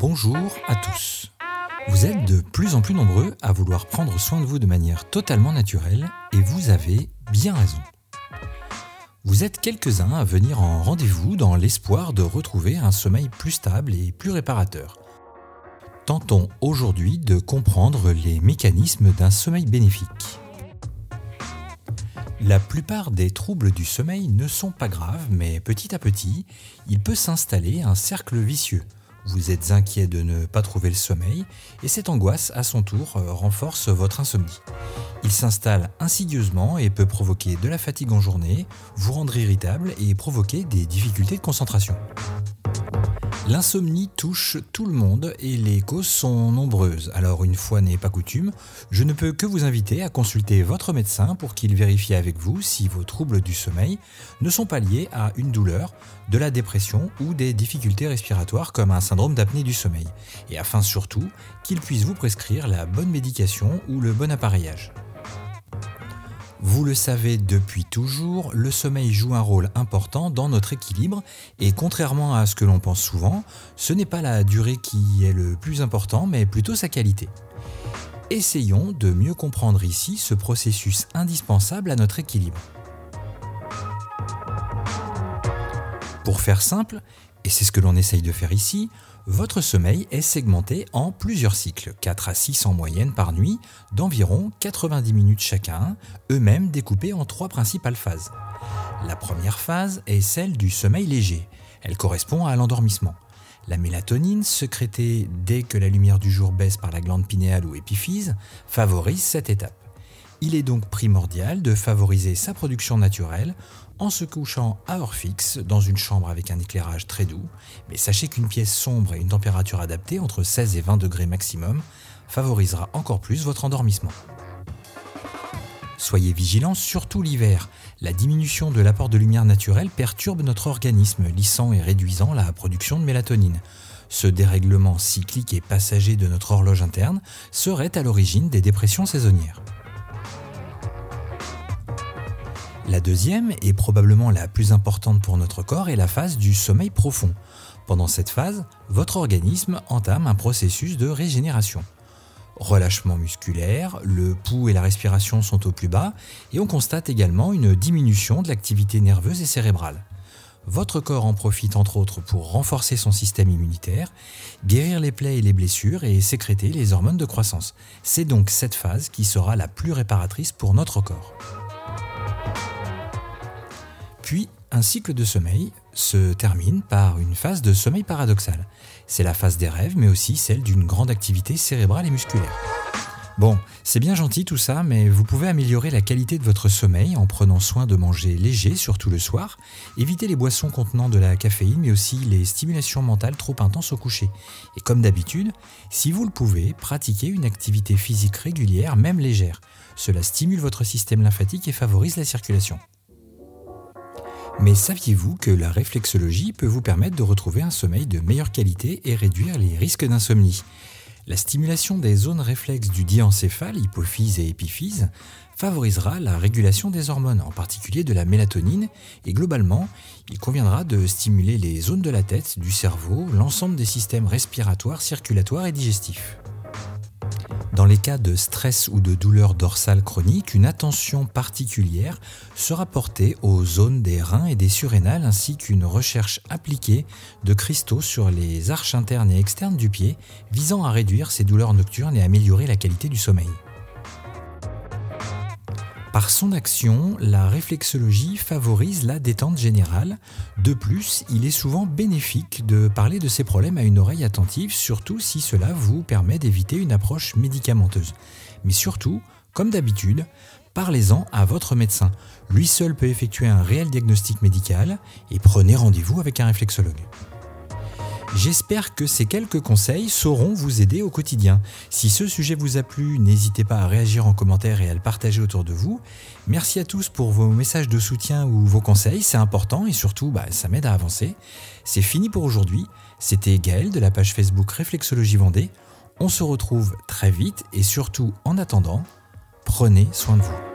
Bonjour à tous. Vous êtes de plus en plus nombreux à vouloir prendre soin de vous de manière totalement naturelle et vous avez bien raison. Vous êtes quelques-uns à venir en rendez-vous dans l'espoir de retrouver un sommeil plus stable et plus réparateur. Tentons aujourd'hui de comprendre les mécanismes d'un sommeil bénéfique. La plupart des troubles du sommeil ne sont pas graves, mais petit à petit, il peut s'installer un cercle vicieux. Vous êtes inquiet de ne pas trouver le sommeil, et cette angoisse, à son tour, renforce votre insomnie. Il s'installe insidieusement et peut provoquer de la fatigue en journée, vous rendre irritable et provoquer des difficultés de concentration. L'insomnie touche tout le monde et les causes sont nombreuses. Alors une fois n'est pas coutume, je ne peux que vous inviter à consulter votre médecin pour qu'il vérifie avec vous si vos troubles du sommeil ne sont pas liés à une douleur, de la dépression ou des difficultés respiratoires comme un syndrome d'apnée du sommeil. Et afin surtout qu'il puisse vous prescrire la bonne médication ou le bon appareillage. Vous le savez depuis toujours, le sommeil joue un rôle important dans notre équilibre et contrairement à ce que l'on pense souvent, ce n'est pas la durée qui est le plus important mais plutôt sa qualité. Essayons de mieux comprendre ici ce processus indispensable à notre équilibre. Pour faire simple, et c'est ce que l'on essaye de faire ici, votre sommeil est segmenté en plusieurs cycles, 4 à 6 en moyenne par nuit, d'environ 90 minutes chacun, eux-mêmes découpés en trois principales phases. La première phase est celle du sommeil léger. Elle correspond à l'endormissement. La mélatonine, sécrétée dès que la lumière du jour baisse par la glande pinéale ou épiphyse, favorise cette étape. Il est donc primordial de favoriser sa production naturelle en se couchant à heure fixe dans une chambre avec un éclairage très doux, mais sachez qu'une pièce sombre et une température adaptée entre 16 et 20 degrés maximum favorisera encore plus votre endormissement. Soyez vigilants, surtout l'hiver. La diminution de l'apport de lumière naturelle perturbe notre organisme, lissant et réduisant la production de mélatonine. Ce dérèglement cyclique et passager de notre horloge interne serait à l'origine des dépressions saisonnières. La deuxième, et probablement la plus importante pour notre corps, est la phase du sommeil profond. Pendant cette phase, votre organisme entame un processus de régénération. Relâchement musculaire, le pouls et la respiration sont au plus bas, et on constate également une diminution de l'activité nerveuse et cérébrale. Votre corps en profite entre autres pour renforcer son système immunitaire, guérir les plaies et les blessures et sécréter les hormones de croissance. C'est donc cette phase qui sera la plus réparatrice pour notre corps. Puis, un cycle de sommeil se termine par une phase de sommeil paradoxal. C'est la phase des rêves, mais aussi celle d'une grande activité cérébrale et musculaire. Bon, c'est bien gentil tout ça, mais vous pouvez améliorer la qualité de votre sommeil en prenant soin de manger léger, surtout le soir, éviter les boissons contenant de la caféine, mais aussi les stimulations mentales trop intenses au coucher. Et comme d'habitude, si vous le pouvez, pratiquez une activité physique régulière, même légère. Cela stimule votre système lymphatique et favorise la circulation. Mais saviez-vous que la réflexologie peut vous permettre de retrouver un sommeil de meilleure qualité et réduire les risques d'insomnie? La stimulation des zones réflexes du diencéphale, hypophyse et épiphyse, favorisera la régulation des hormones, en particulier de la mélatonine, et globalement, il conviendra de stimuler les zones de la tête, du cerveau, l'ensemble des systèmes respiratoires, circulatoires et digestifs. Dans les cas de stress ou de douleur dorsale chronique, une attention particulière sera portée aux zones des reins et des surrénales ainsi qu'une recherche appliquée de cristaux sur les arches internes et externes du pied visant à réduire ces douleurs nocturnes et améliorer la qualité du sommeil. Par son action, la réflexologie favorise la détente générale. De plus, il est souvent bénéfique de parler de ces problèmes à une oreille attentive, surtout si cela vous permet d'éviter une approche médicamenteuse. Mais surtout, comme d'habitude, parlez-en à votre médecin. Lui seul peut effectuer un réel diagnostic médical et prenez rendez-vous avec un réflexologue. J'espère que ces quelques conseils sauront vous aider au quotidien. Si ce sujet vous a plu, n'hésitez pas à réagir en commentaire et à le partager autour de vous. Merci à tous pour vos messages de soutien ou vos conseils, c'est important et surtout bah, ça m'aide à avancer. C'est fini pour aujourd'hui. C'était Gaël de la page Facebook Réflexologie Vendée. On se retrouve très vite et surtout en attendant, prenez soin de vous.